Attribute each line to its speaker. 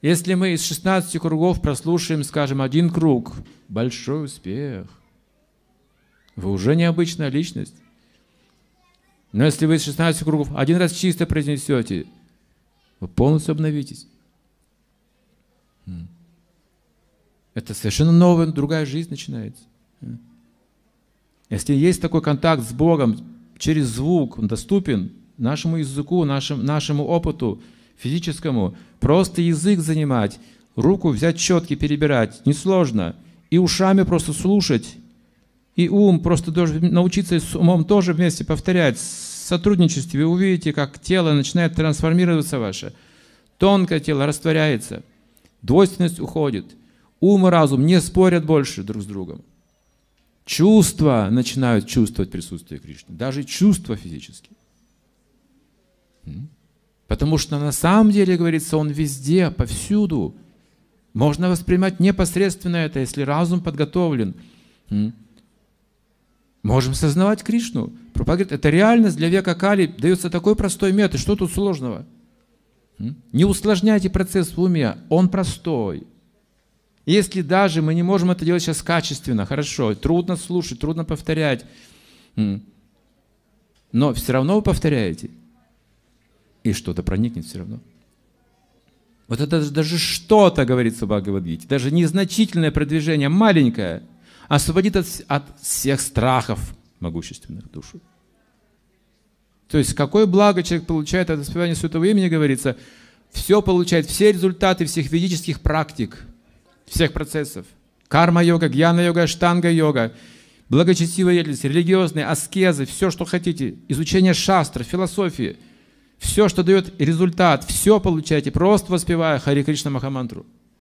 Speaker 1: Если мы из 16 кругов прослушаем, скажем, один круг, большой успех. Вы уже необычная личность. Но если вы из 16 кругов один раз чисто произнесете, вы полностью обновитесь. Это совершенно новая, другая жизнь начинается. Если есть такой контакт с Богом через звук, он доступен нашему языку, нашему, нашему опыту физическому, просто язык занимать, руку взять четки, перебирать, несложно. И ушами просто слушать, и ум просто должен научиться с умом тоже вместе повторять. В сотрудничестве вы увидите, как тело начинает трансформироваться ваше. Тонкое тело растворяется, двойственность уходит. Ум и разум не спорят больше друг с другом. Чувства начинают чувствовать присутствие Кришны, даже чувства физические. Потому что на самом деле, говорится, он везде, повсюду. Можно воспринимать непосредственно это, если разум подготовлен. Можем сознавать Кришну. Говорит, это реальность для века Кали дается такой простой метод. Что тут сложного? Не усложняйте процесс в уме, он простой. Если даже мы не можем это делать сейчас качественно, хорошо, трудно слушать, трудно повторять, но все равно вы повторяете, и что-то проникнет все равно. Вот это даже что-то, говорится в Бхагавадгите, даже незначительное продвижение, маленькое, освободит от, от всех страхов могущественных душу. То есть, какое благо человек получает от воспевания святого имени, говорится, все получает, все результаты всех ведических практик – всех процессов. Карма-йога, гьяна-йога, штанга-йога, благочестивая деятельность, религиозные, аскезы, все, что хотите, изучение шастр, философии, все, что дает результат, все получаете, просто воспевая Хари Кришна Махамантру.